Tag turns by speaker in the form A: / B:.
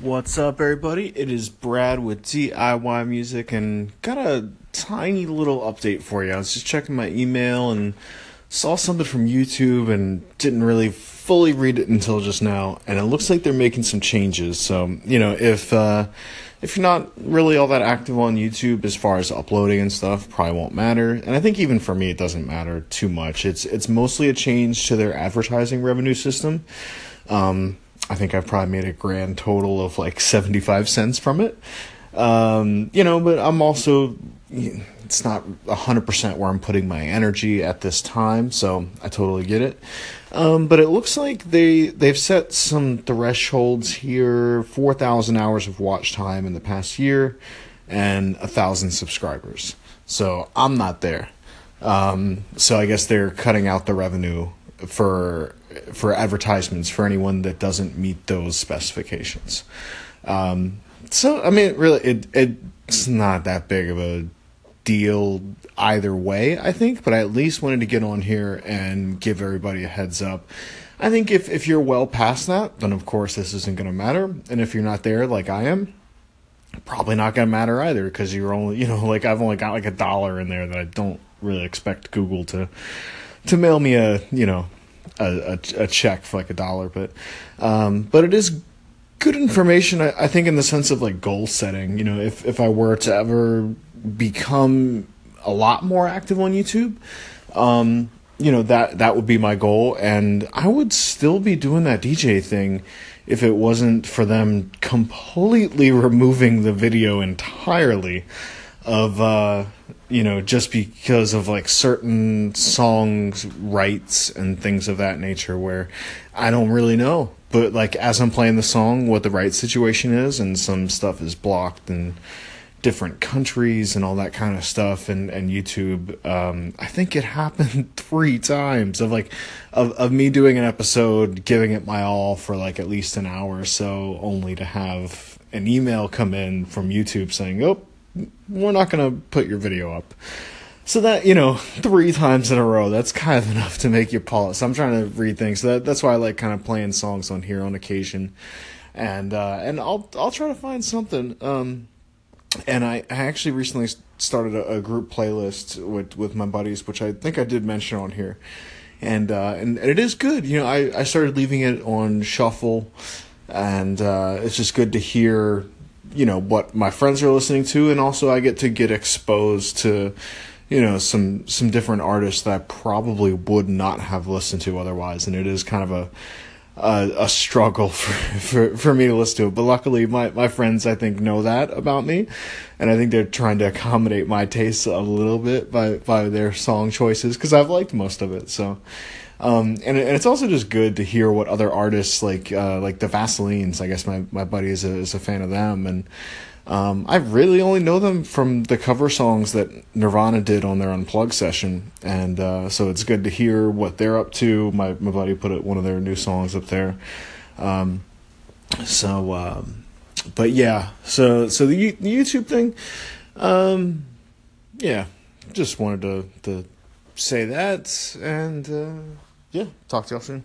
A: What's up, everybody? It is Brad with DIY Music, and got a tiny little update for you. I was just checking my email and saw something from YouTube and didn't really fully read it until just now. And it looks like they're making some changes. So, you know, if uh, if you're not really all that active on YouTube as far as uploading and stuff, probably won't matter. And I think even for me, it doesn't matter too much. It's it's mostly a change to their advertising revenue system. Um, I think I've probably made a grand total of like 75 cents from it. Um, you know, but I'm also, it's not 100% where I'm putting my energy at this time, so I totally get it. Um, but it looks like they, they've set some thresholds here 4,000 hours of watch time in the past year and a 1,000 subscribers. So I'm not there. Um, so I guess they're cutting out the revenue for for advertisements for anyone that doesn't meet those specifications. Um, so I mean, really, it it's not that big of a deal either way, I think. But I at least wanted to get on here and give everybody a heads up. I think if if you're well past that, then of course this isn't going to matter. And if you're not there, like I am, probably not going to matter either because you're only you know like I've only got like a dollar in there that I don't really expect Google to to mail me a you know a, a, a check for like a dollar, but um, but it is good information. I, I think in the sense of like goal setting. You know, if if I were to ever become a lot more active on YouTube, um, you know that that would be my goal, and I would still be doing that DJ thing if it wasn't for them completely removing the video entirely of uh, you know just because of like certain songs rights and things of that nature where I don't really know. But like as I'm playing the song what the right situation is and some stuff is blocked in different countries and all that kind of stuff and and YouTube um, I think it happened 3 times of like of of me doing an episode giving it my all for like at least an hour or so only to have an email come in from YouTube saying oh we're not going to put your video up. So that, you know, three times in a row, that's kind of enough to make you pause. I'm trying to read things. So that, that's why I like kind of playing songs on here on occasion. And, uh, and I'll, I'll try to find something. Um, and I, I actually recently started a, a, group playlist with, with my buddies, which I think I did mention on here. And, uh, and, and it is good. You know, I, I started leaving it on shuffle and, uh, it's just good to hear you know what my friends are listening to and also I get to get exposed to you know some some different artists that I probably would not have listened to otherwise and it is kind of a a, a struggle for, for for me to listen to it. But luckily my my friends I think know that about me and I think they're trying to accommodate my tastes a little bit by by their song choices cuz I've liked most of it so um, and, and it's also just good to hear what other artists like uh, like the Vaselines. I guess my, my buddy is a, is a fan of them, and um, I really only know them from the cover songs that Nirvana did on their Unplugged session, and uh, so it's good to hear what they're up to. My my buddy put it, one of their new songs up there. Um, so, um, but yeah, so so the, the YouTube thing, um, yeah, just wanted to to say that and. Uh, yeah, talk to y'all soon.